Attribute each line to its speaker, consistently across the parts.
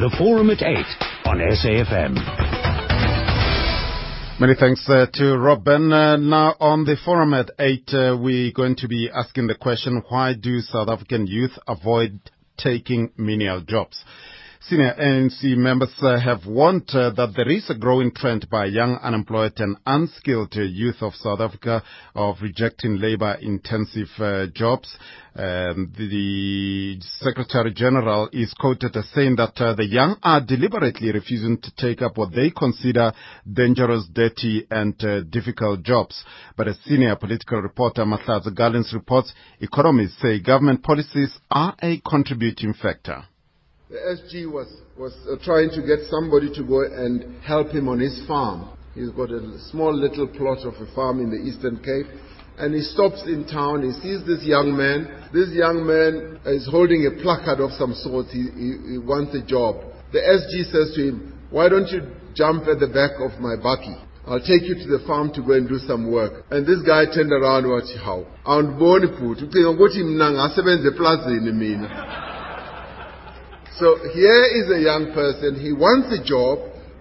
Speaker 1: The Forum at 8 on SAFM.
Speaker 2: Many thanks uh, to Robin. Uh, now on the forum at 8, uh, we're going to be asking the question, why do South African youth avoid taking menial jobs? Senior ANC members uh, have warned that there is a growing trend by young unemployed and unskilled youth of South Africa of rejecting labor-intensive uh, jobs. Um, the, the, Secretary General is quoted as saying that uh, the young are deliberately refusing to take up what they consider dangerous, dirty and uh, difficult jobs. But a senior political reporter, Mahlatse Gallens, reports economists say government policies are a contributing factor.
Speaker 3: The SG was, was uh, trying to get somebody to go and help him on his farm. He's got a small little plot of a farm in the Eastern Cape. And he stops in town, he sees this young man. This young man is holding a placard of some sort. He, he, he wants a job. The SG says to him, Why don't you jump at the back of my bakkie? I'll take you to the farm to go and do some work. And this guy turned around and went, How? Awundiboni bhuti. Ucinga ukuthi mina ngasebenza eplazini mina. So here is a young person, he wants a job,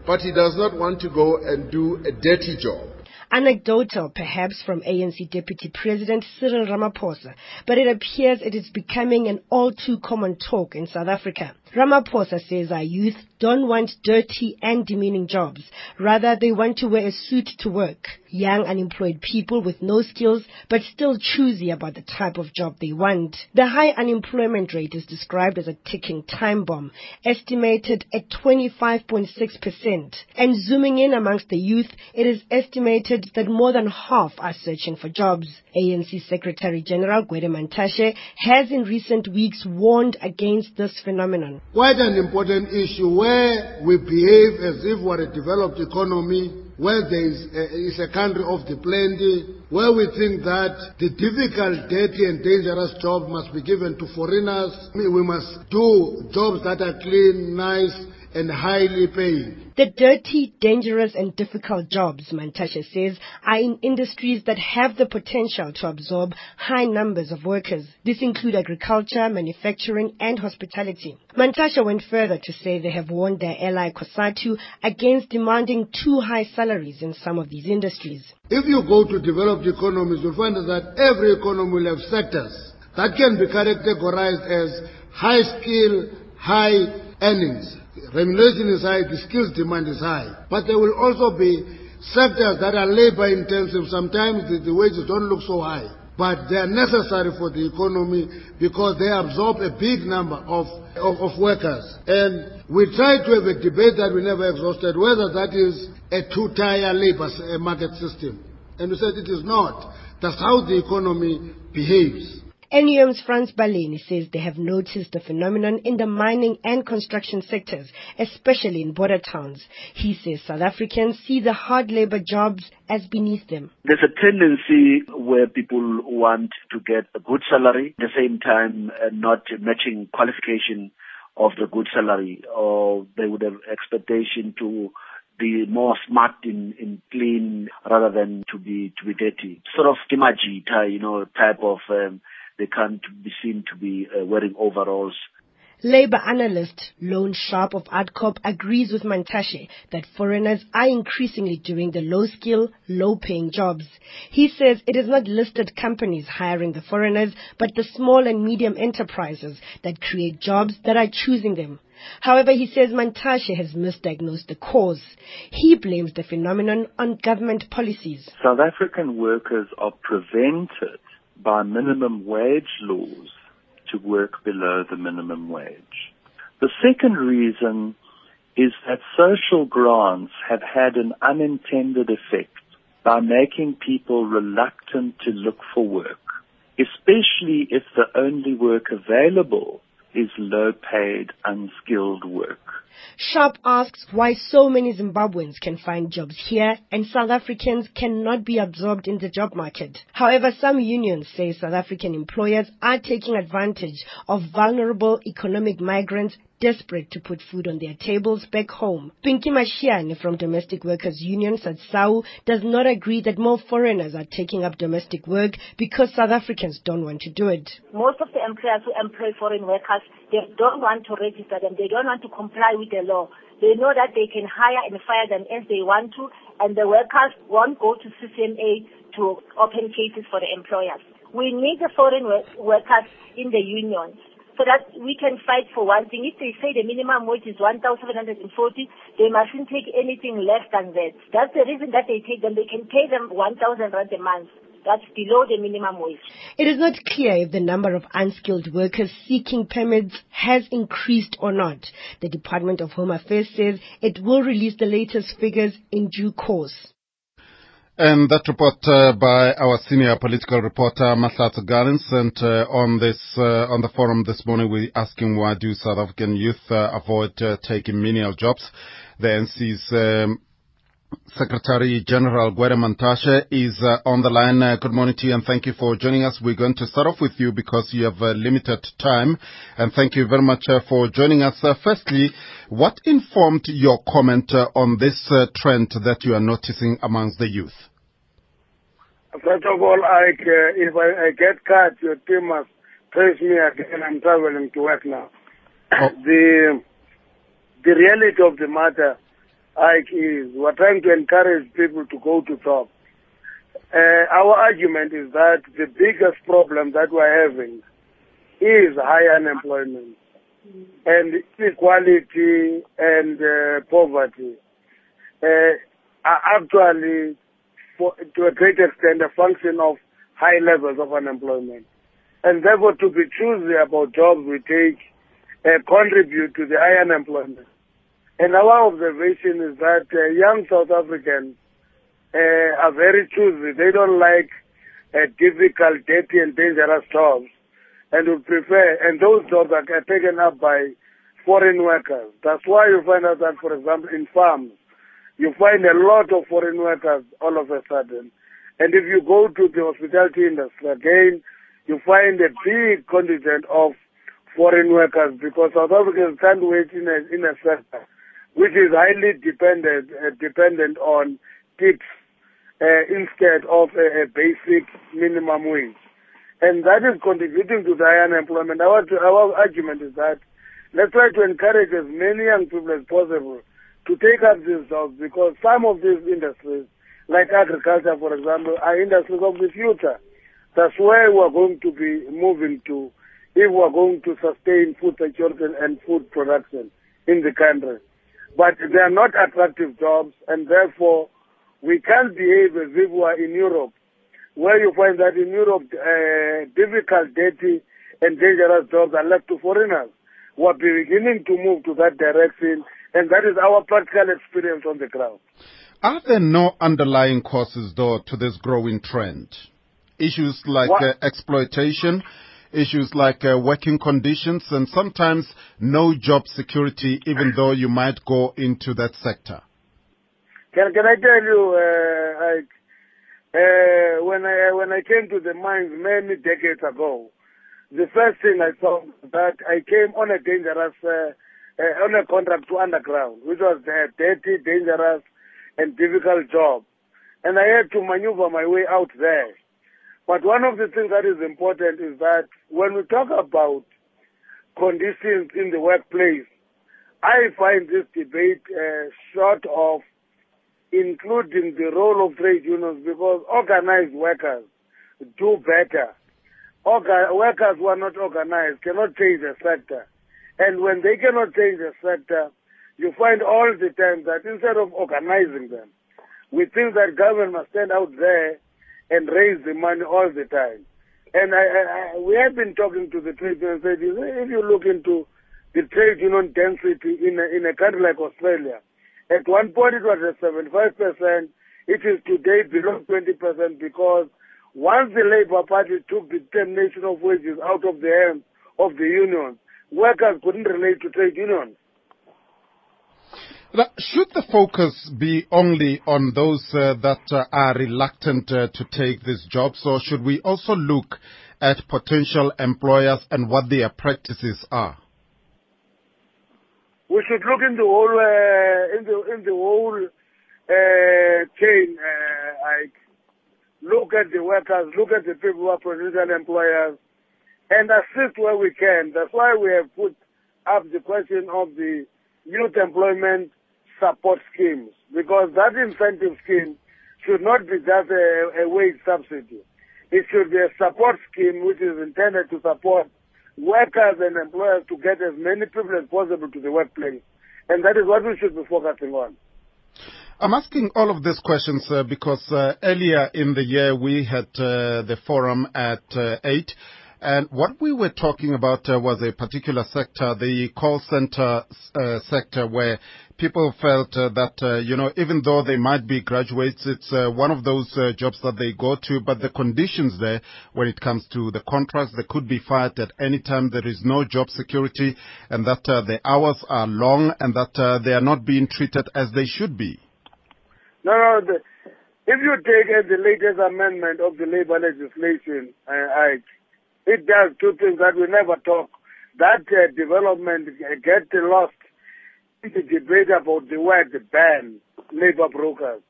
Speaker 3: but he does not want to go and do a dirty job.
Speaker 4: Anecdotal, perhaps, from ANC Deputy President Cyril Ramaphosa, but it appears it is becoming an all too common talk in South Africa. Ramaphosa says our youth don't want dirty and demeaning jobs. Rather, they want to wear a suit to work. Young unemployed people with no skills, but still choosy about the type of job they want. The high unemployment rate is described as a ticking time bomb, estimated at 25.6%. And zooming in amongst the youth, it is estimated that more than half are searching for jobs. ANC Secretary General Gwede Mantashe has in recent weeks warned against this phenomenon
Speaker 5: quite an important issue where we behave as if we're a developed economy, where there is a, is a country of the plenty, where we think that the difficult, dirty and dangerous job must be given to foreigners. We must do jobs that are clean, nice and highly paying.
Speaker 4: The dirty, dangerous and difficult jobs, Mantashe says, are in industries that have the potential to absorb high numbers of workers. This include agriculture, manufacturing and hospitality. Mantashe went further to say they have warned their ally COSATU against demanding too high salaries in some of these industries.
Speaker 5: If you go to developed economies, you'll find that every economy will have sectors that can be categorized as high skill, high earnings remuneration is high, the skills demand is high. But there will also be sectors that are labor intensive. Sometimes the, the wages don't look so high. But they are necessary for the economy because they absorb a big number of, of, of workers. And we try to have a debate that we never exhausted whether that is a two-tier labor market system. And we said it is not. That's how the economy behaves.
Speaker 4: NUM's Frans Baleni says they have noticed the phenomenon in the mining and construction sectors, especially in border towns. He says South Africans see the hard labor jobs as beneath them.
Speaker 6: There's a tendency where people want to get a good salary, at the same time uh, not matching qualification of the good salary, or they would have expectation to be more smart in, in clean rather than to be to be dirty. Sort of timajita, you know, type of um, they can't be seen to be uh, wearing overalls.
Speaker 4: Labour analyst Loane Sharp of Adcorp agrees with Mantashe that foreigners are increasingly doing the low-skill, low-paying jobs. He says it is not listed companies hiring the foreigners, but the small and medium enterprises that create jobs that are choosing them. However, he says Mantashe has misdiagnosed the cause. He blames the phenomenon on government policies.
Speaker 7: South African workers are prevented by minimum wage laws to work below the minimum wage. The second reason is that social grants have had an unintended effect by making people reluctant to look for work, especially if the only work available is low paid, unskilled work.
Speaker 4: Sharp asks why so many Zimbabweans can find jobs here and South Africans cannot be absorbed in the job market. However, some unions say South African employers are taking advantage of vulnerable economic migrants desperate to put food on their tables back home. Pinky Mashiane from Domestic Workers Union SADSAWU does not agree that more foreigners are taking up domestic work because South Africans don't want to do it.
Speaker 8: Most of the employers who employ foreign workers they don't want to register them. They don't want to comply with the law. They know that they can hire and fire them as they want to, and the workers won't go to CCMA to open cases for the employers. We need the foreign workers in the union so that we can fight for one thing. If they say the minimum wage is 1,740, they mustn't take anything less than that. That's the reason that they take them. They can pay them 1,000 rand a month. That's below the minimum wage.
Speaker 4: It is not clear if the number of unskilled workers seeking permits has increased or not. The Department of Home Affairs says it will release the latest figures in due course.
Speaker 2: And that report uh, by our senior political reporter Mahlatse Gallens and uh, on this uh, on the forum this morning we're asking why do South African youth uh, avoid uh, taking menial jobs. The NC's um, Secretary General Gwede Mantashe is uh, on the line. Uh, good morning to you and thank you for joining us. We're going to start off with you because you have uh, limited time and thank you very much uh, for joining us. Uh, firstly, what informed your comment uh, on this trend that you are noticing amongst the youth?
Speaker 9: First of all, I, if I, I, get cut, your team must praise me again. I'm traveling to work now. Oh. The, the reality of the matter like is we're trying to encourage people to go to job. Uh, our argument is that the biggest problem that we're having is high unemployment and inequality and uh, poverty uh, are actually, for, to a great extent, a function of high levels of unemployment. And therefore, to be choosy about jobs we take uh, contribute to the high unemployment. And our observation is that uh, young South Africans uh, are very choosy. They don't like uh, difficult, dirty, and dangerous jobs, and would prefer. And those jobs are taken up by foreign workers. That's why you find out that, for example, in farms, you find a lot of foreign workers all of a sudden. And if you go to the hospitality industry again, you find a big contingent of foreign workers because South Africans can't wait in a, in a sector which is highly dependent uh, dependent on tips uh, instead of a, a, basic minimum wage. And that is contributing to the high unemployment. Our, our argument is that let's try to encourage as many young people as possible to take up these jobs because some of these industries, like agriculture, for example, are industries of the future. That's where we're going to be moving to if we're going to sustain food security and food production in the country but they are not attractive jobs, and therefore we can't behave as if we are in Europe, where you find that in Europe uh, difficult, dirty, and dangerous jobs are left to foreigners. We are beginning to move to that direction, and that is our practical experience on the ground.
Speaker 2: Are there no underlying causes, though, to this growing trend? Issues like uh, exploitation, issues like uh, working conditions and sometimes no job security even though you might go into that sector?
Speaker 9: Can, can I tell you, uh, I, uh, when I when I came to the mines many decades ago, the first thing I saw that I came on a dangerous, uh, uh, on a contract to underground, which was a dirty, dangerous, and difficult job, and I had to maneuver my way out there. But one of the things that is important is that when we talk about conditions in the workplace, I find this debate uh, short of including the role of trade unions because organized workers do better. Workers who are not organized cannot change the sector. And when they cannot change the sector, you find all the time that instead of organizing them, we think that government must stand out there and raise the money all the time. And I, I, we have been talking to the trade union said, if you look into the trade union density in a, in a country like Australia, at one point it was at 75%, it is today below 20% because once the Labour Party took the determination of wages out of the hands of the unions, workers couldn't relate to trade unions.
Speaker 2: Should the focus be only on those uh, that uh, are reluctant uh, to take these jobs, or should we also look at potential employers and what their practices are?
Speaker 9: We should look in the whole in the in the whole chain. Like look at the workers, look at the people who are potential employers, and assist where we can. That's why we have put up the question of the youth employment support schemes, because that incentive scheme should not be just a, a wage subsidy. It should be a support scheme which is intended to support workers and employers to get as many people as possible to the workplace. And that is what we should be focusing on.
Speaker 2: I'm asking all of these questions uh, because uh, earlier in the year we had uh, the forum at uh, 8 and what we were talking about uh, was a particular sector, the call center uh, sector, where people felt uh, that, uh, you know, even though they might be graduates, it's uh, one of those uh, jobs that they go to, but the conditions there, when it comes to the contracts, they could be fired at any time. There is no job security, and that the hours are long, and that they are not being treated as they should be.
Speaker 9: No, no. The, if you take the latest amendment of the labor legislation, I it does two things that we never talk. That uh, development uh, get lost the debate about the word ban, labor brokers.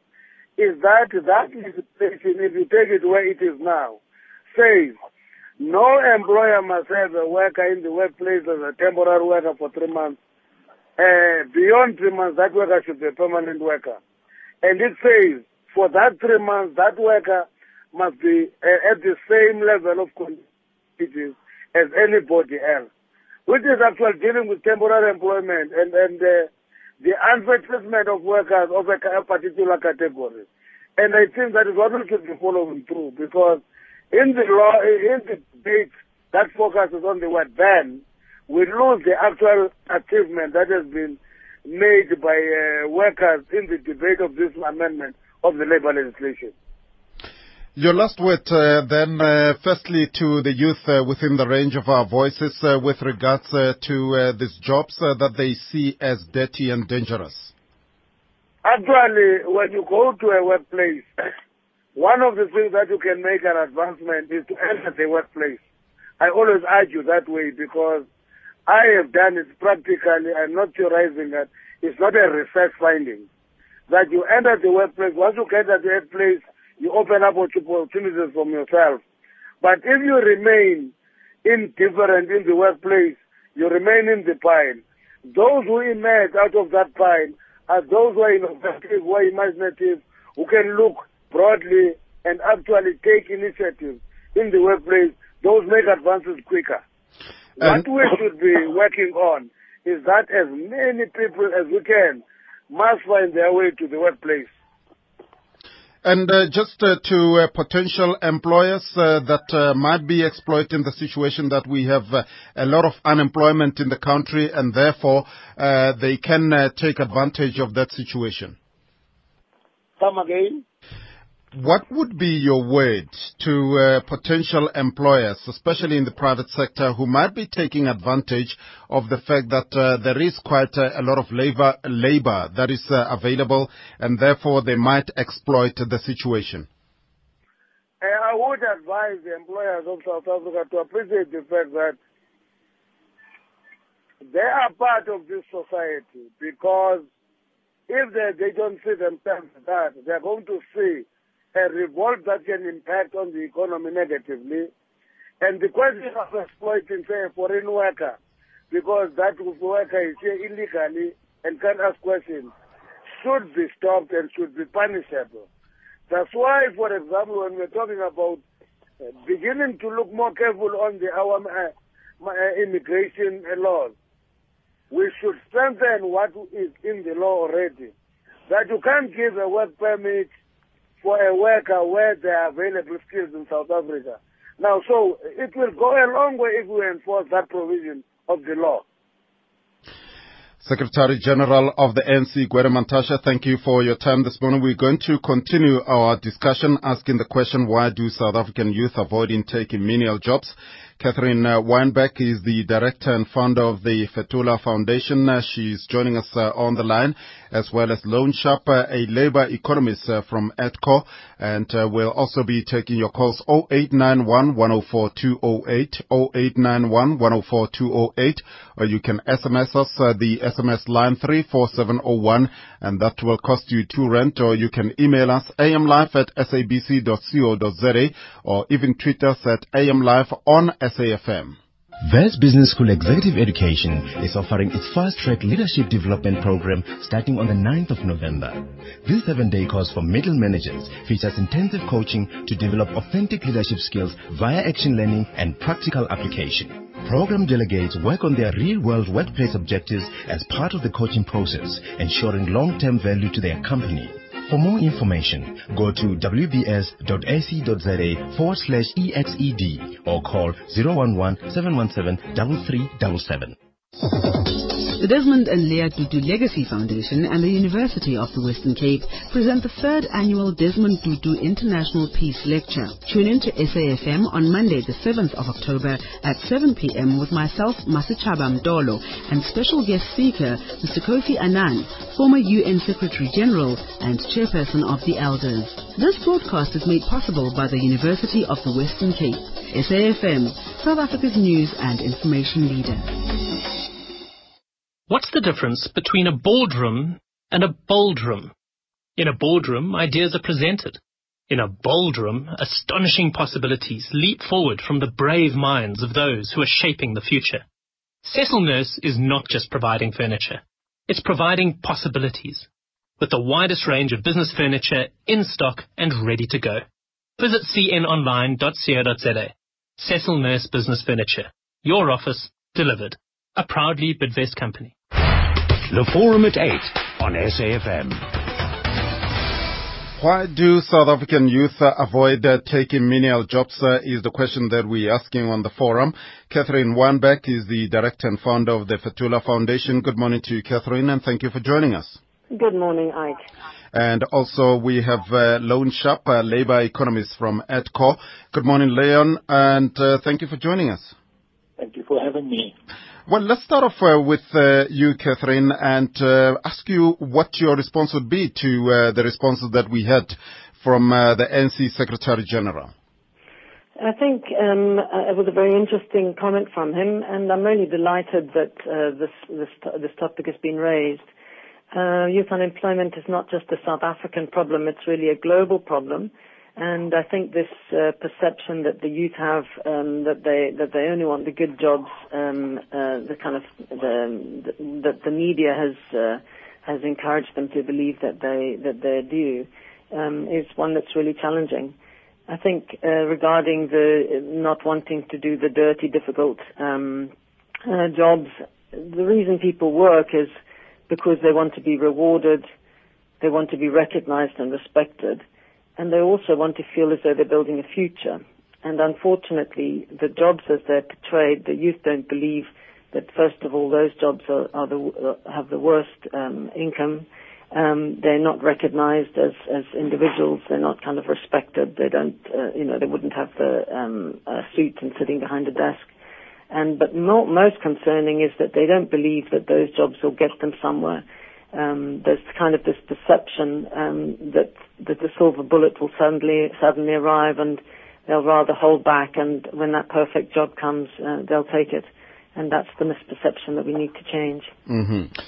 Speaker 9: Is that that legislation, if you take it where it is now, says no employer must have a worker in the workplace as a temporary worker for three months. Uh, beyond three months, that worker should be a permanent worker. And it says for that three months, that worker must be uh, at the same level of conditions as anybody else, which is actually dealing with temporary employment and, and uh, the unfair treatment of workers of a, particular category. And I think that is what we should be following through because in the law, in the debate that focuses on the word ban, we lose the actual achievement that has been made by uh, workers in the debate of this amendment of the labor legislation.
Speaker 2: Your last word uh, then, uh, firstly to the youth uh, within the range of our voices with regards to these jobs that they see as dirty and dangerous.
Speaker 9: Actually, when you go to a workplace, one of the things that you can make an advancement is to enter the workplace. I always argue that way because I have done it practically. I'm not theorizing that. It's not a research finding. That you enter the workplace, once you get at the workplace, you open up opportunities from yourself. But if you remain indifferent in the workplace, you remain in the pile. Those who emerge out of that pile are those who are innovative, who are imaginative, who can look broadly and actually take initiative in the workplace. Those make advances quicker. What we should be working on is that as many people as we can must find their way to the workplace.
Speaker 2: And uh, just uh, to uh, potential employers uh, that uh, might be exploiting the situation that we have uh, a lot of unemployment in the country and therefore they can take advantage of that situation.
Speaker 9: Come again?
Speaker 2: What would be your word to uh, potential employers, especially in the private sector, who might be taking advantage of the fact that uh, there is quite a, a lot of labor, labor that is uh, available and therefore they might exploit the situation?
Speaker 9: I would advise the employers of South Africa to appreciate the fact that they are part of this society because if they, they don't see themselves that, they're going to see a revolt that can impact on the economy negatively. And the question of exploiting, say, a foreign worker, because that worker is here illegally and can ask questions, should be stopped and should be punishable. That's why, for example, when we're talking about uh, beginning to look more careful on the our uh, uh, immigration laws, we should strengthen what is in the law already. That you can't give a work permit for a worker where there are available skills in South Africa. Now, so it will go a long way if we enforce that provision of the law.
Speaker 2: Secretary General of the NC, Gwede Mantashe, thank you for your time this morning. We're going to continue our discussion asking the question, why do South African youth avoid taking menial jobs? Catherine uh, Wijnberg is the director and founder of the Fetola Foundation. Uh, she's joining us uh, on the line, as well as Loane Sharp, uh, a labor economist uh, from Adcorp. And uh, we'll also be taking your calls 0891 104 208, 0891 104 208, or you can SMS us the SMS line 34701, and that will cost you two rent, or you can email us amlive at sabc.co.za, or even tweet us at amlive on SAFM.
Speaker 10: Wits Business School Executive Education is offering its fast track leadership development program starting on the 9th of November. This seven day course for middle managers features intensive coaching to develop authentic leadership skills via action learning and practical application. Program delegates work on their real world workplace objectives as part of the coaching process, ensuring long term value to their company. For more information, go to wbs.ac.za forward slash EXED or call 011 717 3377.
Speaker 11: The Desmond and Leah Tutu Legacy Foundation and the University of the Western Cape present the third annual Desmond Tutu International Peace Lecture. Tune in to SAFM on Monday, the 7th of October at 7 p.m. with myself, Masichaba Mdolo, and special guest speaker, Mr. Kofi Annan, former UN Secretary General and Chairperson of the Elders. This broadcast is made possible by the University of the Western Cape. SAFM, South Africa's news and information leader.
Speaker 12: What's the difference between a boardroom and a bold room? In a boardroom, ideas are presented. In a bold room, astonishing possibilities leap forward from the brave minds of those who are shaping the future. Cecil Nurse is not just providing furniture. It's providing possibilities. With the widest range of business furniture in stock and ready to go. Visit cnonline.co.za. Cecil Nurse Business Furniture. Your office delivered. A proudly Bidvest company.
Speaker 1: The Forum at 8 on SAFM.
Speaker 2: Why do South African youth uh, avoid uh, taking menial jobs uh, is the question that we're asking on the forum. Catherine Wijnberg is the director and founder of the Fetola Foundation. Good morning to you, Catherine, and thank you for joining us.
Speaker 13: Good morning, Ike.
Speaker 2: And also we have uh, Leon Sharp, uh, labor economist from Adcorp. Good morning, Leon, and uh, thank you for joining us.
Speaker 14: Thank you for having me.
Speaker 2: Well, let's start off uh, with uh, you, Catherine, and uh, ask you what your response would be to uh, the responses that we had from uh, the ANC Secretary General.
Speaker 13: I think um, uh, it was a very interesting comment from him, and I'm really delighted that this, this, this topic has been raised. youth unemployment is not just a South African problem; it's really a global problem. And I think this uh, perception that the youth have um, that they that they only want the good jobs, um, uh, the kind of the, that the media has uh, has encouraged them to believe that they that they're due, um, is one that's really challenging. I think uh, regarding the not wanting to do the dirty, difficult um, uh, jobs, the reason people work is because they want to be rewarded, they want to be recognized and respected and they also want to feel as though they're building a future. And unfortunately, the jobs as they're portrayed, the youth don't believe that first of all those jobs are, are the, have the worst um, income. Um, they're not recognized as, as individuals. They're not kind of respected. They don't, uh, you know, they wouldn't have the um, suit and sitting behind a desk. And but more, most concerning is that they don't believe that those jobs will get them somewhere um, there's kind of this perception um, that that the silver bullet will suddenly suddenly arrive, and they'll rather hold back. And when that perfect job comes, uh, they'll take it. And that's the misperception that we need to change.
Speaker 2: Mm-hmm.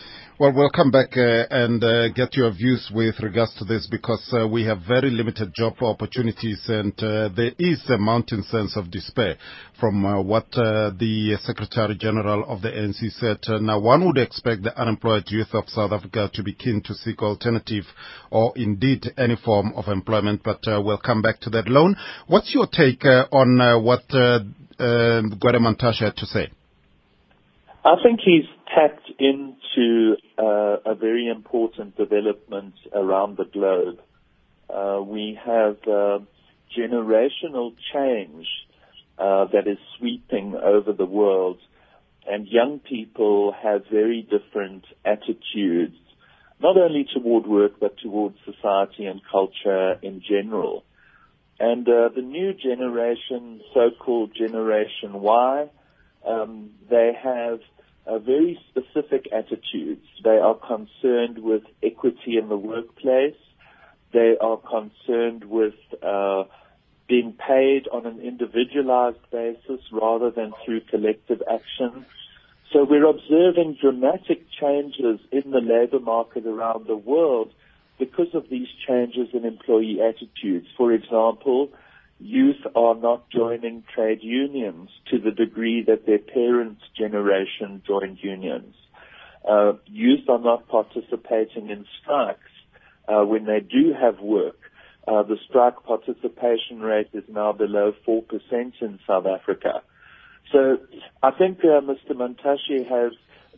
Speaker 2: Well, we'll come back uh, and uh, get your views with regards to this because uh, we have very limited job opportunities and there is a mounting sense of despair from what the Secretary General of the ANC said. now, one would expect the unemployed youth of South Africa to be keen to seek alternative or indeed any form of employment, but we'll come back to that loan. What's your take on what uh, uh, had to say?
Speaker 7: I think he's tapped into uh, a very important development around the globe. Uh, we have uh, generational change uh, that is sweeping over the world, and young people have very different attitudes, not only toward work but towards society and culture in general. And uh, the new generation, so-called Generation Y, um, they have very specific attitudes. They are concerned with equity in the workplace. They are concerned with uh, being paid on an individualized basis rather than through collective action. So we're observing dramatic changes in the labor market around the world because of these changes in employee attitudes. For example, youth are not joining trade unions to the degree that their parents' generation joined unions. Uh, youth are not participating in strikes uh, when they do have work. Uh, the strike participation rate is now below 4% in South Africa. So I think uh, Mr. Mantashe has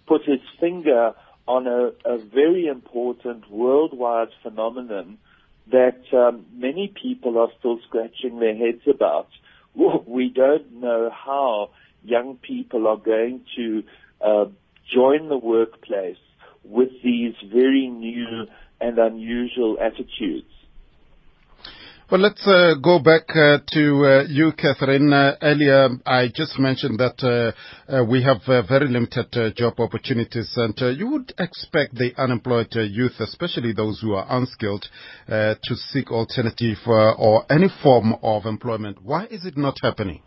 Speaker 7: put his finger on a, a very important worldwide phenomenon that um, many people are still scratching their heads about. We don't know how young people are going to uh, join the workplace with these very new and unusual attitudes.
Speaker 2: Well, let's uh, go back uh, to uh, you, Catherine. Uh, earlier, I just mentioned that uh, uh, we have very limited job opportunities, and you would expect the unemployed youth, especially those who are unskilled, to seek alternative or any form of employment. Why is it not happening?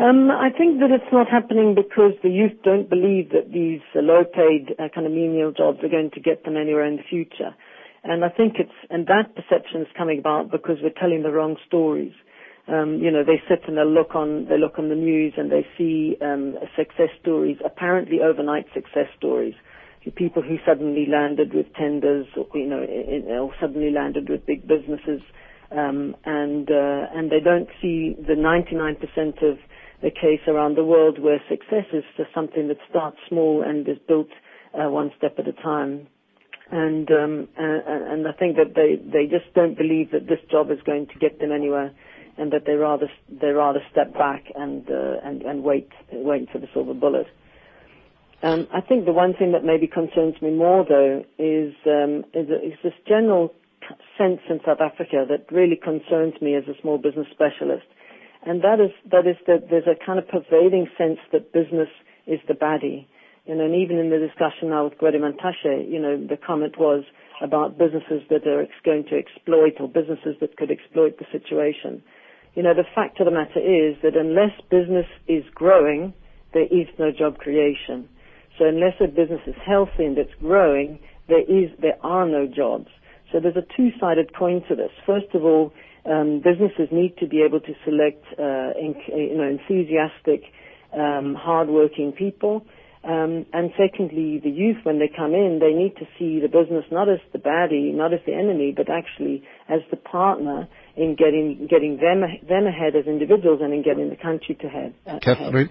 Speaker 13: Um, I think that it's not happening because the youth don't believe that these low-paid kind of menial jobs are going to get them anywhere in the future. And I think it's, and that perception is coming about because we're telling the wrong stories. Um, you know, they sit and they look on, they look on the news and they see um, success stories, apparently overnight success stories. People who suddenly landed with tenders, or, you know, in, or suddenly landed with big businesses, um, and uh, and they don't see the 99% of the case around the world where success is just something that starts small and is built uh, one step at a time and um, and, and I think that they they just don't believe that this job is going to get them anywhere, and that they rather they rather step back and uh, and and wait wait for the silver bullet. Um, I think the one thing that maybe concerns me more though is um, is, is this general sense in South Africa that really concerns me as a small business specialist, and that is that is that there's a kind of pervading sense that business is the baddie you know, and even in the discussion now with Mantashe, you know, the comment was about businesses that are going to exploit or businesses that could exploit the situation. You know, the fact of the matter is that unless business is growing, there is no job creation. So unless a business is healthy and it's growing, there is, there are no jobs. So there's a two-sided coin to this. First of all, um, businesses need to be able to select, uh, in, you know, enthusiastic, um, hardworking people um, and secondly, the youth, when they come in, they need to see the business not as the baddie, not as the enemy, but actually as the partner in getting getting them them ahead as individuals and in getting the country to head. Uh,
Speaker 2: Catherine,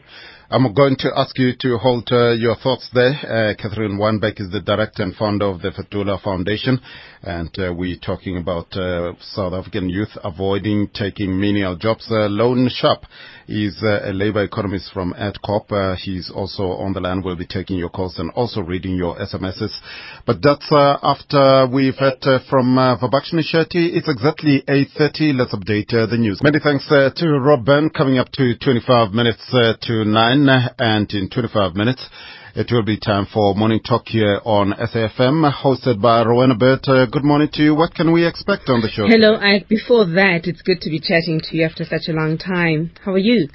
Speaker 2: I'm going to ask you to hold uh, your thoughts there. Uh, Catherine Wijnberg is the director and founder of the Fetola Foundation, and uh, we're talking about uh, South African youth avoiding taking menial jobs. Uh, Loane Sharp is uh, a labor economist from Adcorp. he's also on the line. We'll be taking your calls and also reading your SMSs. But that's after we've heard from uh, Vabakshani Shetty. It's exactly 8.30. Let's update uh, the news. Many thanks uh, to Rob Ben coming up to 25 minutes uh, to 9 and in 25 minutes it will be time for Morning Talk here on SAFM, hosted by Rowena Baird. Uh, good morning to you. What can we expect on the show?
Speaker 15: Hello, Ike. Before that, it's good to be chatting to you after such a long time. How are you?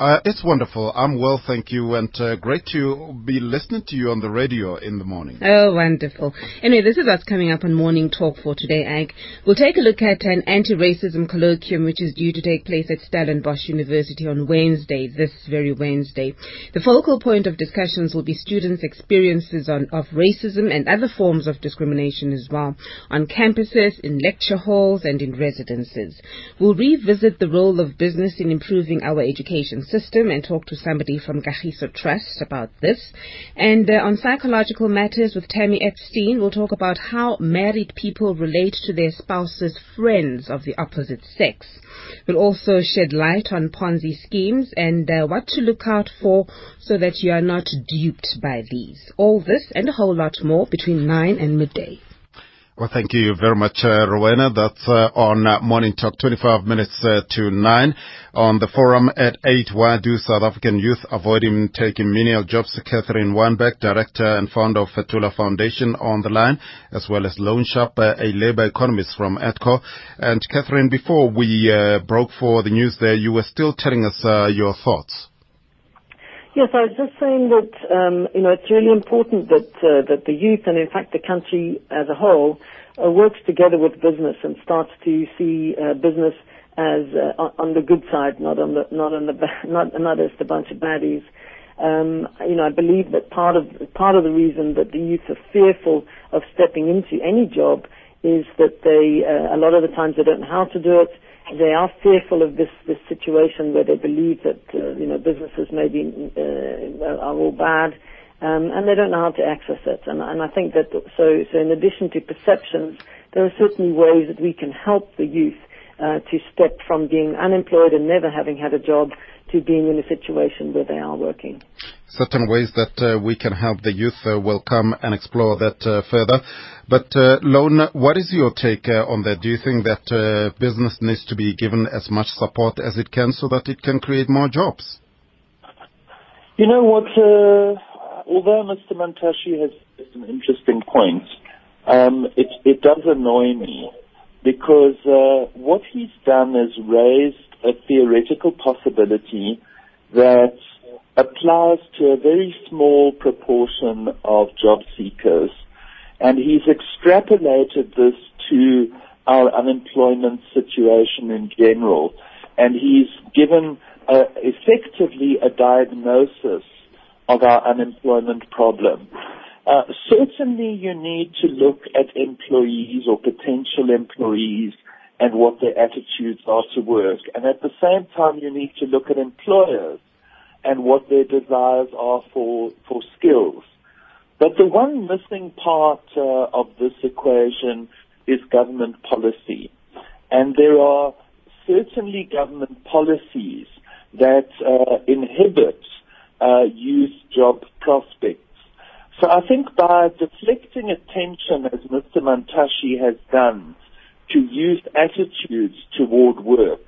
Speaker 2: Uh, it's wonderful. I'm well, thank you, and uh, great to be listening to you on the radio in the morning.
Speaker 15: Oh, wonderful. Anyway, this is what's coming up on Morning Talk for today, Ag. We'll take a look at an anti-racism colloquium which is due to take place at Stellenbosch University on Wednesday, this very Wednesday. The focal point of discussions will be students' experiences on, of racism and other forms of discrimination as well, on campuses, in lecture halls, and in residences. We'll revisit the role of business in improving our education system and talk to somebody from Kagiso Trust about this. And uh, on psychological matters with Tammy Epstein, we'll talk about how married people relate to their spouses' friends of the opposite sex. We'll also shed light on Ponzi schemes and uh, what to look out for so that you are not duped by these. All this and a whole lot more between 9 and midday.
Speaker 2: Well, thank you very much, uh, Rowena. That's uh, on uh, Morning Talk, 25 minutes uh, to 9. On the forum at 8, why do South African youth avoid taking menial jobs? Catherine Wijnberg, Director and founder of Fetola Foundation on the line, as well as Loane Sharp, uh, a labor economist from Adcorp. And Catherine, before we uh, broke for the news there, you were still telling us your thoughts.
Speaker 13: Yes, I was just saying that um, you know it's really important that uh, that the youth and in fact the country as a whole uh, works together with business and starts to see uh, business as uh, on the good side, not on the not on the not not as a bunch of baddies. Um, you know, I believe that part of part of the reason that the youth are fearful of stepping into any job is that they uh, a lot of the times they don't know how to do it. They are fearful of this this situation where they believe that uh, you know businesses maybe uh, are all bad. Um, and they don't know how to access it. And, and I think that so, so in addition to perceptions, there are certainly ways that we can help the youth uh, to step from being unemployed and never having had a job to being in a situation where they are working.
Speaker 2: Certain ways that uh, we can help the youth uh, will come and explore that uh, further. But uh, Loane, what is your take uh, on that? Do you think that uh, business needs to be given as much support as it can so that it can create more jobs?
Speaker 7: You know what? although Mr. Mantashe has some interesting points, um, it, it does annoy me because uh, what he's done is raised a theoretical possibility that applies to a very small proportion of job seekers, and he's extrapolated this to our unemployment situation in general, and he's given uh, effectively a diagnosis of our unemployment problem. Uh, certainly you need to look at employees or potential employees and what their attitudes are to work. And at the same time, you need to look at employers and what their desires are for, for skills. But the one missing part uh, of this equation is government policy. And there are certainly government policies that uh, inhibit uh, youth job prospects. So I think by deflecting attention, as Mr. Mantashe has done, to youth attitudes toward work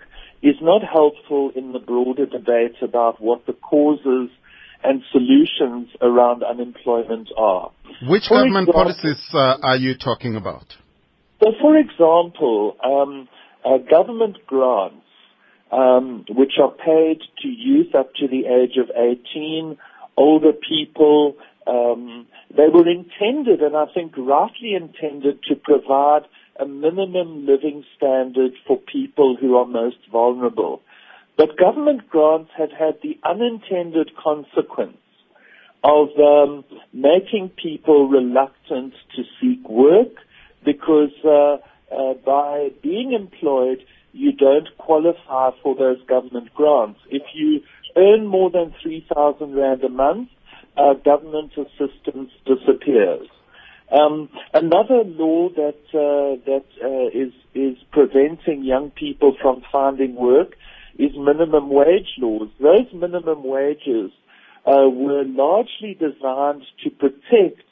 Speaker 7: is not helpful in the broader debate about what the causes and solutions around unemployment are.
Speaker 2: Which for government example, policies uh, are you talking about?
Speaker 7: So, for example, um, uh, government grants, um, which are paid to youth up to the age of 18, older people, um, they were intended, and I think rightly intended, to provide a minimum living standard for people who are most vulnerable. But government grants have had the unintended consequence of um, making people reluctant to seek work because uh, uh, by being employed, you don't qualify for those government grants. If you earn more than 3,000 Rand a month, uh, government assistance disappears. Um, another law that uh, that uh, is is preventing young people from finding work is minimum wage laws. Those minimum wages uh, were largely designed to protect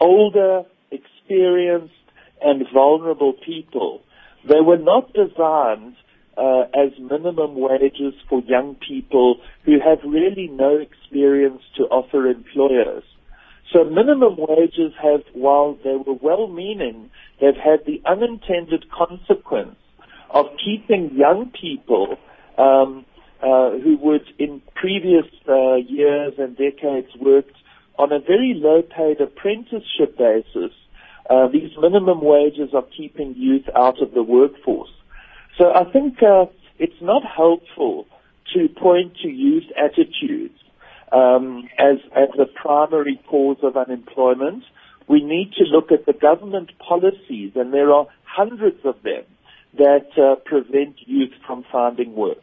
Speaker 7: older, experienced, and vulnerable people. They were not designed uh, as minimum wages for young people who have really no experience to offer employers. So minimum wages have, while they were well-meaning, they've had the unintended consequence of keeping young people um, uh, who would, in previous uh, years and decades, worked on a very low-paid apprenticeship basis. Uh, these minimum wages are keeping youth out of the workforce. So I think uh, it's not helpful to point to youth attitudes um, as as the primary cause of unemployment. We need to look at the government policies, and there are hundreds of them that uh, prevent youth from finding work.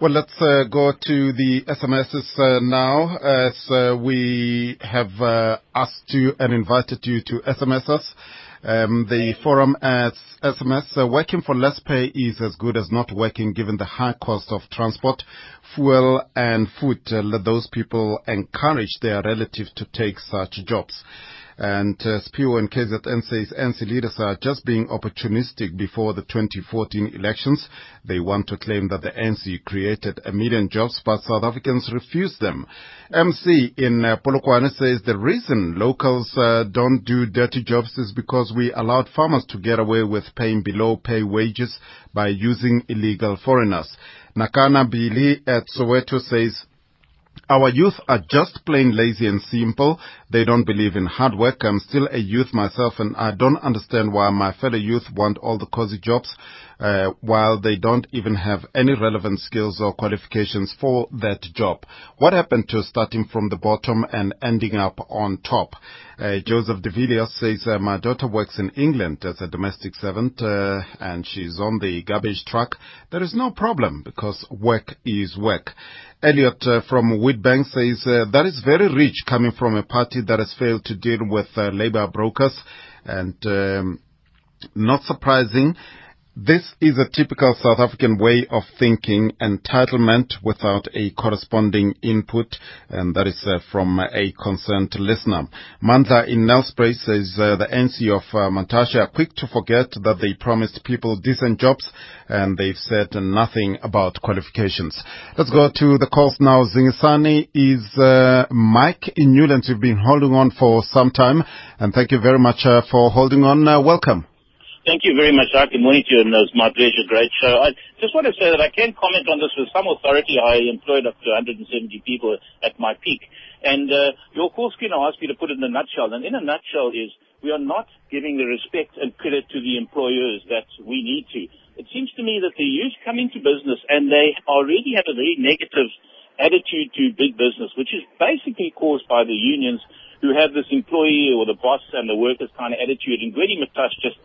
Speaker 2: Well, let's uh, go to the SMSs uh, now as uh, we have uh, asked you and invited you to SMS us. Um, the forum as SMS, uh, working for less pay is as good as not working given the high cost of transport, fuel and food. Uh, let those people encourage their relatives to take such jobs. And uh, SPIO and KZN says ANC leaders are just being opportunistic before the 2014 elections. They want to claim that the ANC created a million jobs, but South Africans refuse them. MC in uh, Polokwane says the reason locals uh, don't do dirty jobs is because we allowed farmers to get away with paying below pay wages by using illegal foreigners. Nakana Bili at Soweto says our youth are just plain lazy and simple. They don't believe in hard work. I'm still a youth myself and I don't understand why my fellow youth want all the cozy jobs, uh, while they don't even have any relevant skills or qualifications for that job. What happened to starting from the bottom and ending up on top? Uh, Joseph de Villiers says, uh, my daughter works in England as a domestic servant, uh, and she's on the garbage truck. There is no problem because work is work. Elliot uh, from Witbank says, uh, that is very rich coming from a party that has failed to deal with uh, labor brokers and um, not surprising. This is a typical South African way of thinking, entitlement without a corresponding input, and that is uh, from a concerned listener. Mandla in Nelspruit says uh, the NC of uh, are quick to forget that they promised people decent jobs, and they've said nothing about qualifications. Let's go to the calls now. Zingisani is uh, Mike in Newlands. You've been holding on for some time, and thank you very much uh, for holding on. Uh, welcome.
Speaker 16: Thank you very much. Good morning to you, and it's my pleasure. Great show. I just want to say that I can comment on this with some authority. I employed up to 170 people at my peak. And uh, your call screener asked me to put it in a nutshell. And in a nutshell is we are not giving the respect and credit to the employers that we need to. It seems to me that the youth come into business and they already have a very negative attitude to big business, which is basically caused by the unions who have this employee or the boss and the workers kind of attitude. And Gwede Mantashe just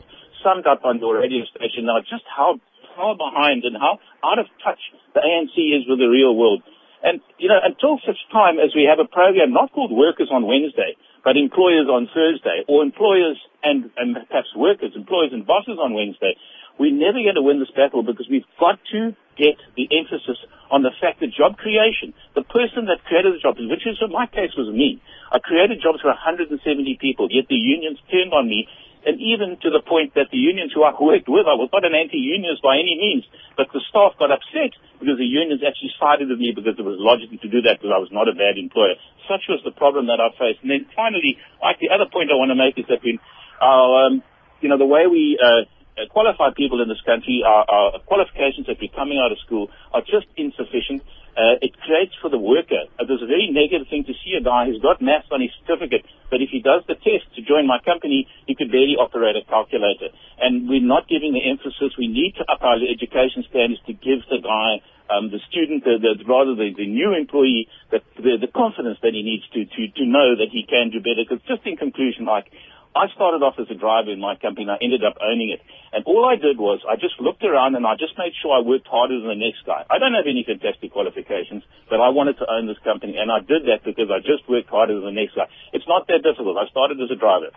Speaker 16: summed up on your radio station now just how far behind and how out of touch the ANC is with the real world. And, you know, until such time as we have a program not called Workers on Wednesday, but Employers on Thursday, or Employers and, and perhaps Workers, Employers and Bosses on Wednesday, we're never going to win this battle because we've got to get the emphasis on the fact that job creation, the person that created the jobs, which is in my case was me. I created jobs for 170 people, yet the unions turned on me and even to the point that the unions who I worked with, I was not an anti-unionist by any means, but the staff got upset because the unions actually sided with me because it was logical to do that because I was not a bad employer. Such was the problem that I faced. And then finally, like the other point I want to make is that when our, um, you know, the way we, uh, qualify people in this country, our, our qualifications that we're coming out of school are just insufficient uh, it creates for the worker. Uh, there's a very negative thing to see a guy who's got maths on his certificate, but if he does the test to join my company, he could barely operate a calculator. And we're not giving the emphasis. We need to up our education standards to give the guy, um, the student, the, the, rather the, the new employee, the, the, the confidence that he needs to, to, to know that he can do better. Because just in conclusion, like, I started off as a driver in my company and I ended up owning it. And all I did was I just looked around and I just made sure I worked harder than the next guy. I don't have any fantastic qualifications, but I wanted to own this company and I did that because I just worked harder than the next guy. It's not that difficult. I started as a driver.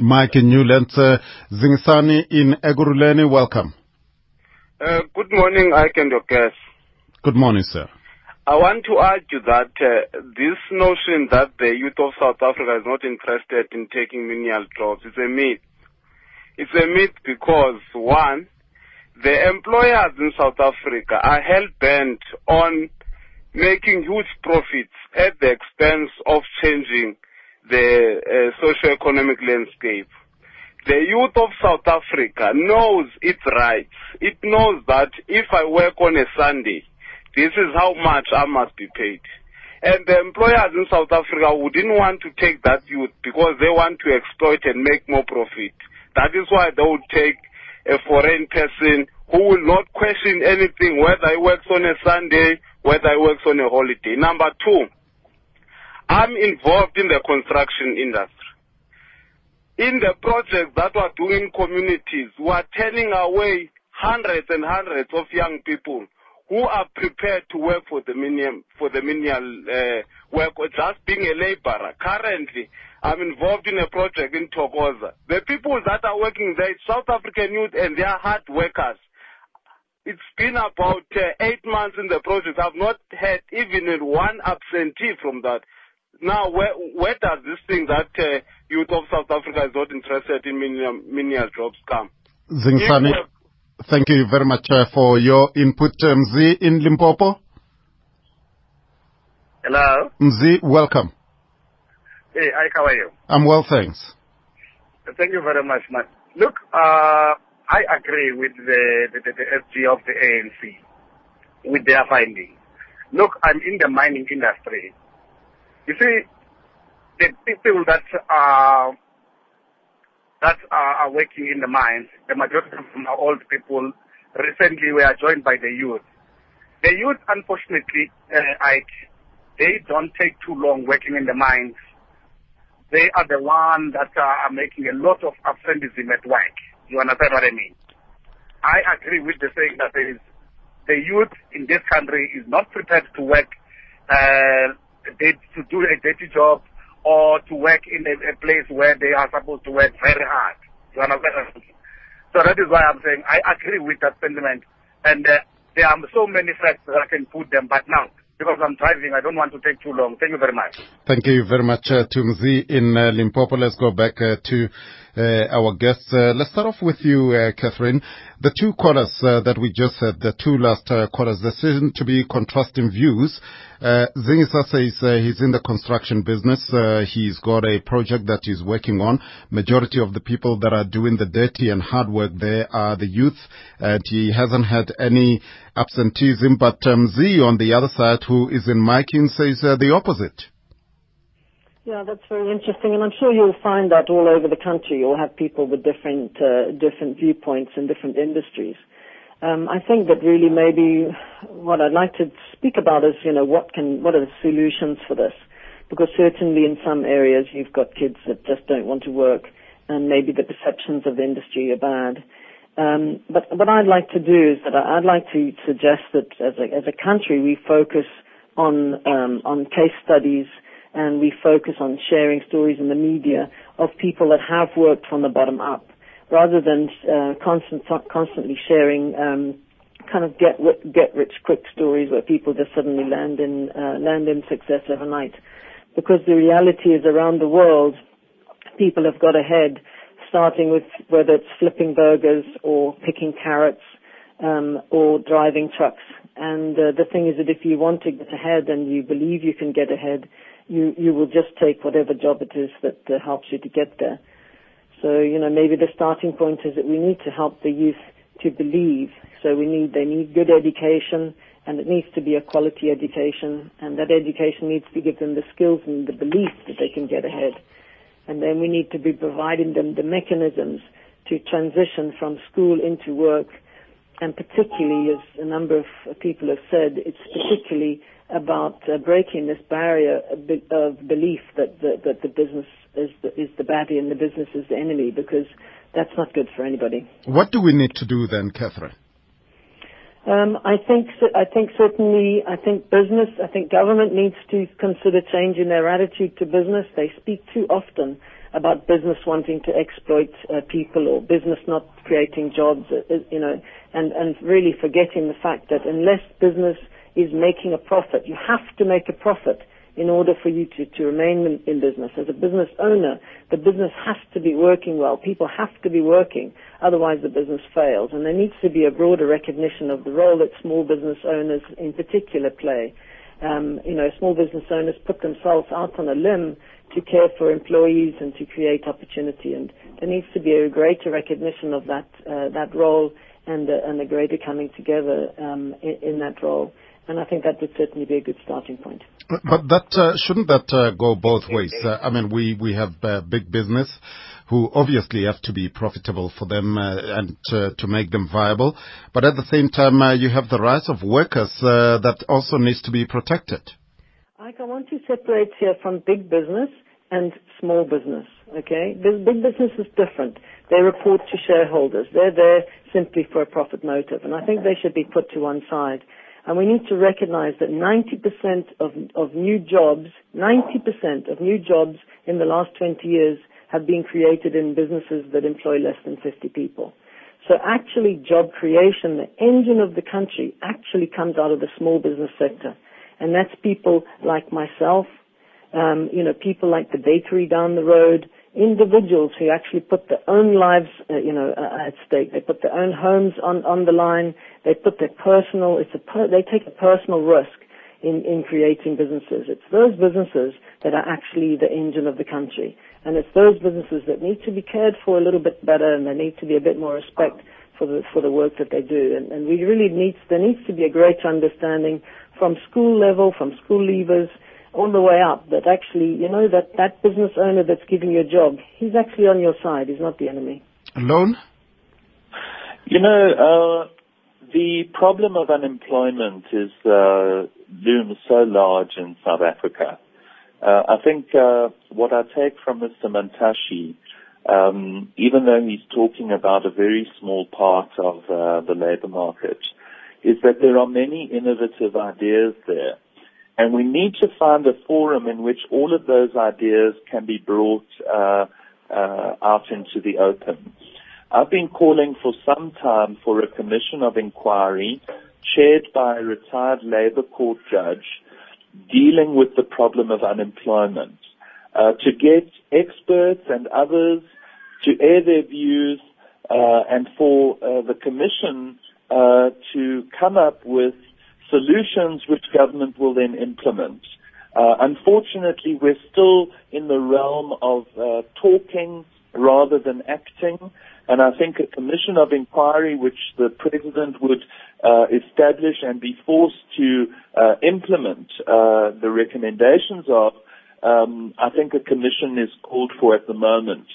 Speaker 2: Mike in Newlands, uh, Zingisani in Ekurhuleni, welcome.
Speaker 17: Uh, good morning, Ike and your guests.
Speaker 2: Good morning, sir.
Speaker 17: I want to argue that uh, this notion that the youth of South Africa is not interested in taking menial jobs is a myth. It's a myth because, one, the employers in South Africa are hell-bent on making huge profits at the expense of changing the uh, socio-economic landscape. The youth of South Africa knows its rights. It knows that if I work on a Sunday, this is how much I must be paid. And the employers in South Africa wouldn't want to take that youth because they want to exploit and make more profit. That is why they would take a foreign person who will not question anything, whether he works on a Sunday, whether he works on a holiday. Number two, I'm involved in the construction industry. In the projects that we're doing in communities, we're turning away hundreds and hundreds of young people who are prepared to work for the menial, for the menial uh, work or just being a laborer. Currently, I'm involved in a project in Thokoza. The people that are working there, South African youth, and they are hard workers. It's been about uh, eight months in the project. I've not had even one absentee from that. Now, where, where does this thing that uh, youth of South Africa is not interested in menial, menial jobs come?
Speaker 2: Zingisani. Thank you very much uh, for your input, uh, Mzi in Limpopo.
Speaker 18: Hello.
Speaker 2: Mzi, welcome.
Speaker 18: Hey, Ike, how are you?
Speaker 2: I'm well, thanks.
Speaker 18: Thank you very much, man. Look, uh, I agree with the, the, the, the SG of the ANC with their finding. Look, I'm in the mining industry. You see, the people that are that are, are working in the mines, the majority of them are old people. Recently, we are joined by the youth. The youth, unfortunately, uh, I, they don't take too long working in the mines. They are the ones that are making a lot of absenteeism at work. You understand what I mean? I agree with the saying that is, the youth in this country is not prepared to work, uh, they, to do a dirty job or to work in a, a place where they are supposed to work very hard. You understand? So that is why I'm saying I agree with that sentiment. And uh, there are so many facts that I can put them, but now, because I'm driving, I don't want to take too long. Thank you very much.
Speaker 2: Thank you very much, uh, Tumzi in uh, Limpopo. Let's go back uh, to our guests. Uh, let's start off with you, uh, Catherine. The two callers that we just had, the two last quarters, there seem to be contrasting views. Uh, Zingisa says he's in the construction business. he's got a project that he's working on. Majority of the people that are doing the dirty and hard work there are the youth, and he hasn't had any absenteeism. But um, Z, on the other side, who is in miking, says the opposite.
Speaker 13: Yeah, that's very interesting, and I'm sure you'll find that all over the country. You'll have people with different uh, different viewpoints in different industries. Um, I think that really maybe what I'd like to speak about is, you know, what can what are the solutions for this? Because certainly in some areas you've got kids that just don't want to work, and maybe the perceptions of the industry are bad. Um, but what I'd like to do is that I'd like to suggest that as a, as a country we focus on um, on case studies and we focus on sharing stories in the media of people that have worked from the bottom up, rather than uh, constant, constantly sharing um, kind of get get rich quick stories where people just suddenly land in uh, land in success overnight. Because the reality is around the world, people have got ahead, starting with whether it's flipping burgers or picking carrots um, or driving trucks. And uh, the thing is that if you want to get ahead and you believe you can get ahead, you you will just take whatever job it is that uh, helps you to get there. So you know maybe the starting point is that we need to help the youth to believe. So we need they need good education and it needs to be a quality education and that education needs to give them the skills and the belief that they can get ahead. And then we need to be providing them the mechanisms to transition from school into work and particularly, as a number of people have said, it's particularly about uh, breaking this barrier of belief that the, that the business is the, is the baddie and the business is the enemy, because that's not good for anybody.
Speaker 2: What do we need to do then, Catherine?
Speaker 13: Um, I think I think certainly I think business I think government needs to consider changing their attitude to business. They speak too often about business wanting to exploit uh, people or business not creating jobs, uh, uh, you know, and, and really forgetting the fact that unless business is making a profit, you have to make a profit in order for you to, to remain in, in business. As a business owner, the business has to be working well. People have to be working, otherwise the business fails. And there needs to be a broader recognition of the role that small business owners in particular play. Um, you know, small business owners put themselves out on a limb to care for employees and to create opportunity. And there needs to be a greater recognition of that uh, that role and uh, and a greater coming together um, in, in, that role. And I think that would certainly be a good starting point.
Speaker 2: But that uh, shouldn't that uh, go both ways? Uh, I mean, we we have uh, big business who obviously have to be profitable for them and to make them viable. But at the same time, you have the rights of workers that also needs to be protected.
Speaker 13: I want to separate here from big business and small business. Okay, big business is different. They report to shareholders. They're there simply for a profit motive, and I think they should be put to one side. And we need to recognize that 90% of, of new jobs, 90% of new jobs in the last 20 years have been created in businesses that employ less than 50 people. So actually job creation, the engine of the country actually comes out of the small business sector. And that's people like myself, um, you know, people like the bakery down the road, individuals who actually put their own lives, uh, you know, uh, at stake. They put their own homes on, on the line. They put their personal, it's a per, they take a personal risk in, in creating businesses. It's those businesses that are actually the engine of the country. And it's those businesses that need to be cared for a little bit better and there needs to be a bit more respect for the, for the work that they do. And, and we really need, there needs to be a greater understanding from school level, from school leavers, all the way up that actually, you know, that that business owner that's giving you a job, he's actually on your side. He's not the enemy.
Speaker 2: Loane?
Speaker 7: You know, uh, the problem of unemployment is uh, looms so large in South Africa. Uh, I think uh, what I take from Mr. Mantashe, um, even though he's talking about a very small part of uh, the labour market, is that there are many innovative ideas there. And we need to find a forum in which all of those ideas can be brought uh, uh, out into the open. I've been calling for some time for a commission of inquiry chaired by a retired Labour Court judge dealing with the problem of unemployment uh, to get experts and others to air their views uh, and for uh, the commission uh, to come up with solutions which government will then implement. Uh, unfortunately, we're still in the realm of uh, talking rather than acting. And I think a commission of inquiry, which the president would uh, establish and be forced to uh, implement uh, the recommendations of, um, I think a commission is called for at the moment.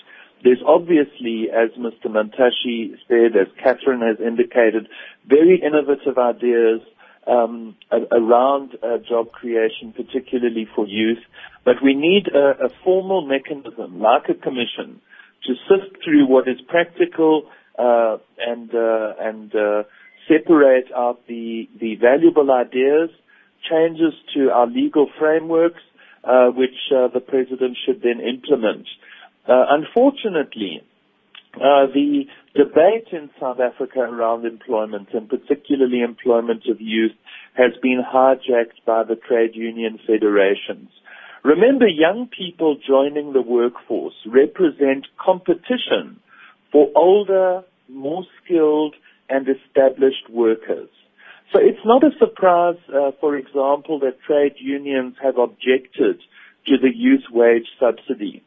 Speaker 7: There's obviously, as Mr. Mantashe said, as Catherine has indicated, very innovative ideas um, around uh, job creation, particularly for youth. But we need a, a formal mechanism, like a commission, to sift through what is practical uh, and uh, and uh, separate out the the valuable ideas, changes to our legal frameworks, uh, which uh, the president should then implement. Uh, the debate in South Africa around employment, and particularly employment of youth, has been hijacked by the trade union federations. Remember, young people joining the workforce represent competition for older, more skilled, and established workers. So it's not a surprise, uh, for example, that trade unions have objected to the youth wage subsidy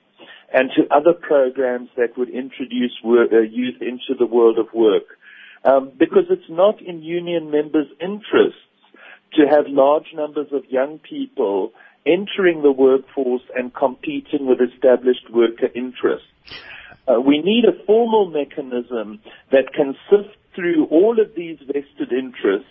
Speaker 7: and to other programs that would introduce work, uh, youth into the world of work. Um, because it's not in union members' interests to have large numbers of young people entering the workforce and competing with established worker interests. Uh, we need a formal mechanism that can sift through all of these vested interests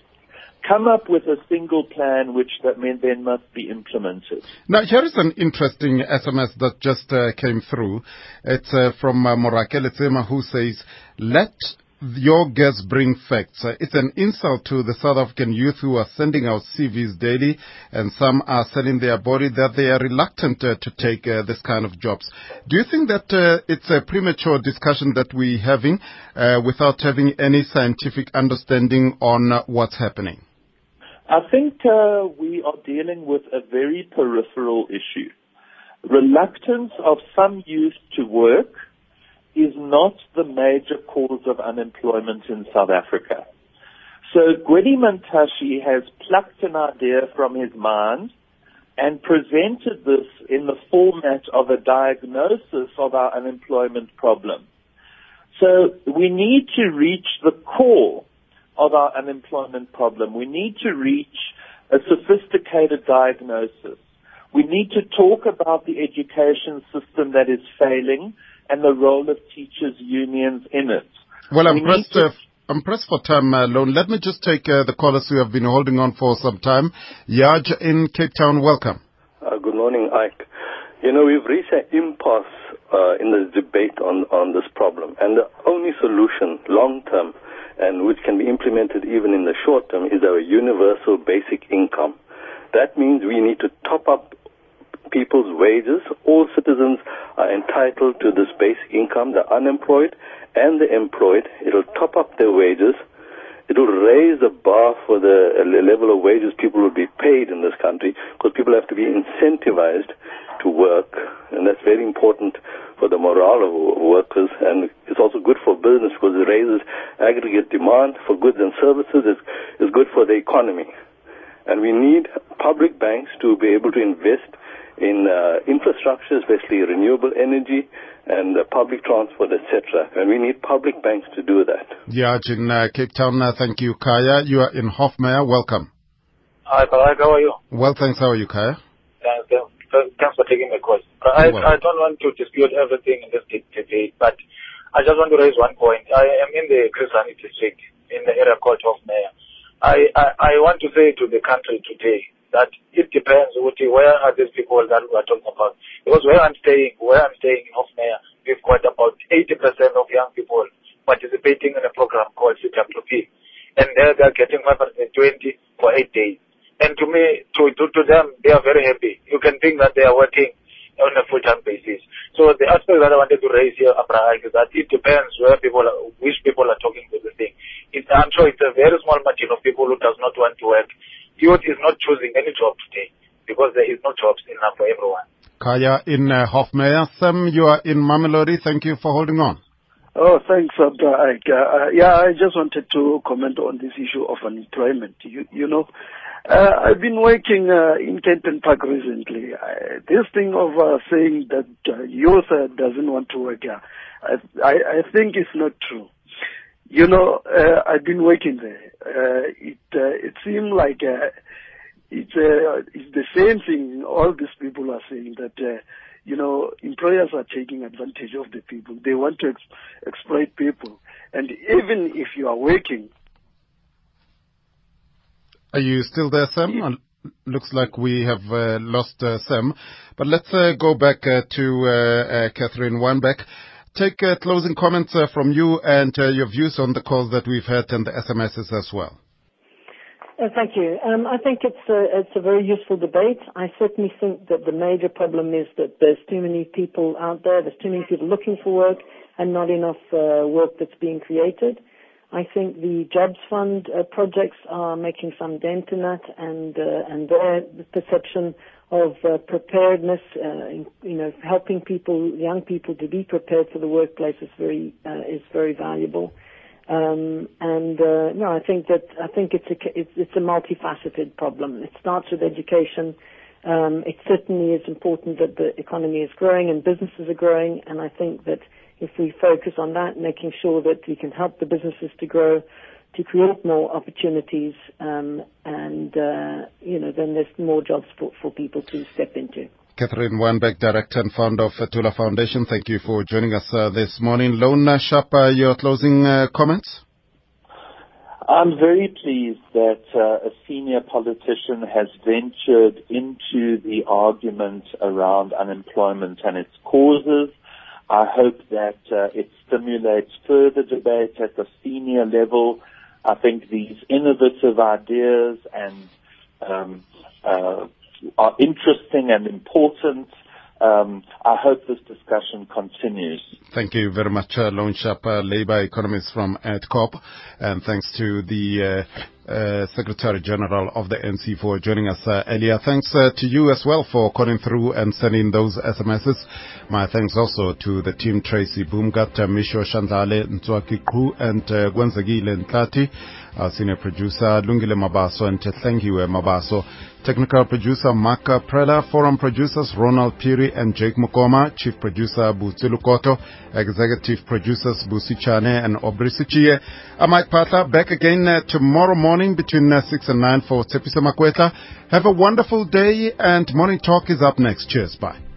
Speaker 7: come up with a single plan which that then must be implemented.
Speaker 2: Now, here is an interesting SMS that just uh, came through. It's uh, from uh, Morakele Tsema who says, let your guests bring facts. Uh, it's an insult to the South African youth who are sending out CVs daily, and some are selling their body that they are reluctant uh, to take uh, this kind of jobs. Do you think that uh, it's a premature discussion that we're having uh, without having any scientific understanding on uh, what's happening?
Speaker 7: I think uh, we are dealing with a very peripheral issue. Reluctance of some youth to work is not the major cause of unemployment in South Africa. So Gwede Mantashe has plucked an idea from his mind and presented this in the format of a diagnosis of our unemployment problem. So we need to reach the core of our unemployment problem. We need to reach a sophisticated diagnosis. We need to talk about the education system that is failing and the role of teachers' unions in it.
Speaker 2: Well, I'm we pressed, to... uh, I'm pressed for time, uh, Loane. Let me just take uh, the callers who have been holding on for some time. Yaj in Cape Town, welcome.
Speaker 19: Uh, good morning, Ike. You know, we've reached an impasse uh, in the debate on, on this problem, and the only solution, long term, and which can be implemented even in the short term, is our universal basic income. That means we need to top up people's wages. All citizens are entitled to this basic income, the unemployed and the employed. It'll top up their wages. It'll raise the bar for the uh, level of wages people will be paid in this country because people have to be incentivized to work. And that's very important for the morale of workers. And it's also good for business because it raises aggregate demand for goods and services. It's, it's good for the economy. And we need public banks to be able to invest in uh, infrastructure, especially renewable energy and uh, public transport, etc. And we need public banks to do that.
Speaker 2: Yeah, in uh, Cape Town, uh, thank you, Kaya. You are in Hofmeyr. Welcome.
Speaker 20: Hi, Parag. How are you?
Speaker 2: Well, thanks. How are you, Kaya?
Speaker 20: thanks, thanks, thanks for taking my question. I, I don't want to dispute everything in this debate, but I just want to raise one point. I am in the Chris Hani district, in the area called Hofmeyr. I, I, I want to say to the country today that it depends where are these people that we are talking about. Because where I'm staying, where I'm staying in Hofmeyr, we've got about 80% of young people participating in a program called CWP. And there they're getting 520 for eight days. And to me, to, to, to them, they are very happy. You can think that they are working on a full-time basis. So the aspect that I wanted to raise here, Abraham, is that it depends where people, are, which people are talking to the thing. It, I'm sure it's a very small margin of people who does not want to work. Youth is not choosing any job today because there is no jobs enough for everyone.
Speaker 2: Kaya in uh, Hofmeyr. Sam, you are in Mamelodi. Thank you for holding on.
Speaker 21: Oh, thanks, Abda Uh, uh, yeah, I just wanted to comment on this issue of unemployment. You, you know, uh, I've been working uh, in Kenton Park recently. Uh, this thing of uh, saying that uh, youth uh, doesn't want to work, uh, I, I, I think it's not true. You know, uh, I've been working there. Uh, it uh, it seemed like uh, it's uh, it's the same thing. All these people are saying that uh, you know employers are taking advantage of the people. They want to ex- exploit people, and even if you are working,
Speaker 2: Are you still there, Sam? Uh, Looks like we have uh, lost uh, Sam. But let's uh, go back uh, to uh, uh, Catherine Wijnberg. Take uh, closing comments uh, from you and uh, your views on the calls that we've had and the SMSs as well.
Speaker 13: Uh, Thank you. Um, I think it's a, it's a very useful debate. I certainly think that the major problem is that there's too many people out there, there's too many people looking for work and not enough uh, work that's being created. I think the Jobs Fund uh, projects are making some dent in that and, uh, and their perception of uh, preparedness, uh, in, you know, helping people, young people to be prepared for the workplace is very, uh, is very valuable. Um, and uh, no, I think that I think it's a it's, it's a multifaceted problem. It starts with education. Um, it certainly is important that the economy is growing and businesses are growing, and I think that if we focus on that, making sure that we can help the businesses to grow, to create more opportunities, um, and uh, you know, then there's more jobs for, for people to step into.
Speaker 2: Catherine Wijnberg, Director and Founder of Fetola Foundation, thank you for joining us uh, this morning. Loane Sharp, uh, your closing uh, comments?
Speaker 7: I'm very pleased that uh, a senior politician has ventured into the argument around unemployment and its causes. I hope that uh, it stimulates further debate at the senior level. I think these innovative ideas and um, uh, are interesting and important. Um, I hope this discussion continues.
Speaker 2: Thank you very much, uh, Loane Sharp, uh, Labour economist from Adcorp. And thanks to the uh, uh, Secretary General of the NC for joining us uh, earlier. Thanks uh, to you as well for calling through and sending those SMSs. My thanks also to the team Tracy Boomgat, uh, Misho Shandale, Ntswaki Crew, and uh, Gwenzagile Ntlati, our senior producer Lungile Mabaso, and Tetlengiwe Mabaso. Technical producer Mark Prella, forum producers Ronald Piri and Jake Mokoma, chief producer Butsilu Koto, executive producers Busi Chane and Obri Sichie. I'm Mike Phaahla, back again uh, tomorrow morning between uh, 6 and 9 for Tepisa Makweta. Have a wonderful day and Morning Talk is up next. Cheers, bye.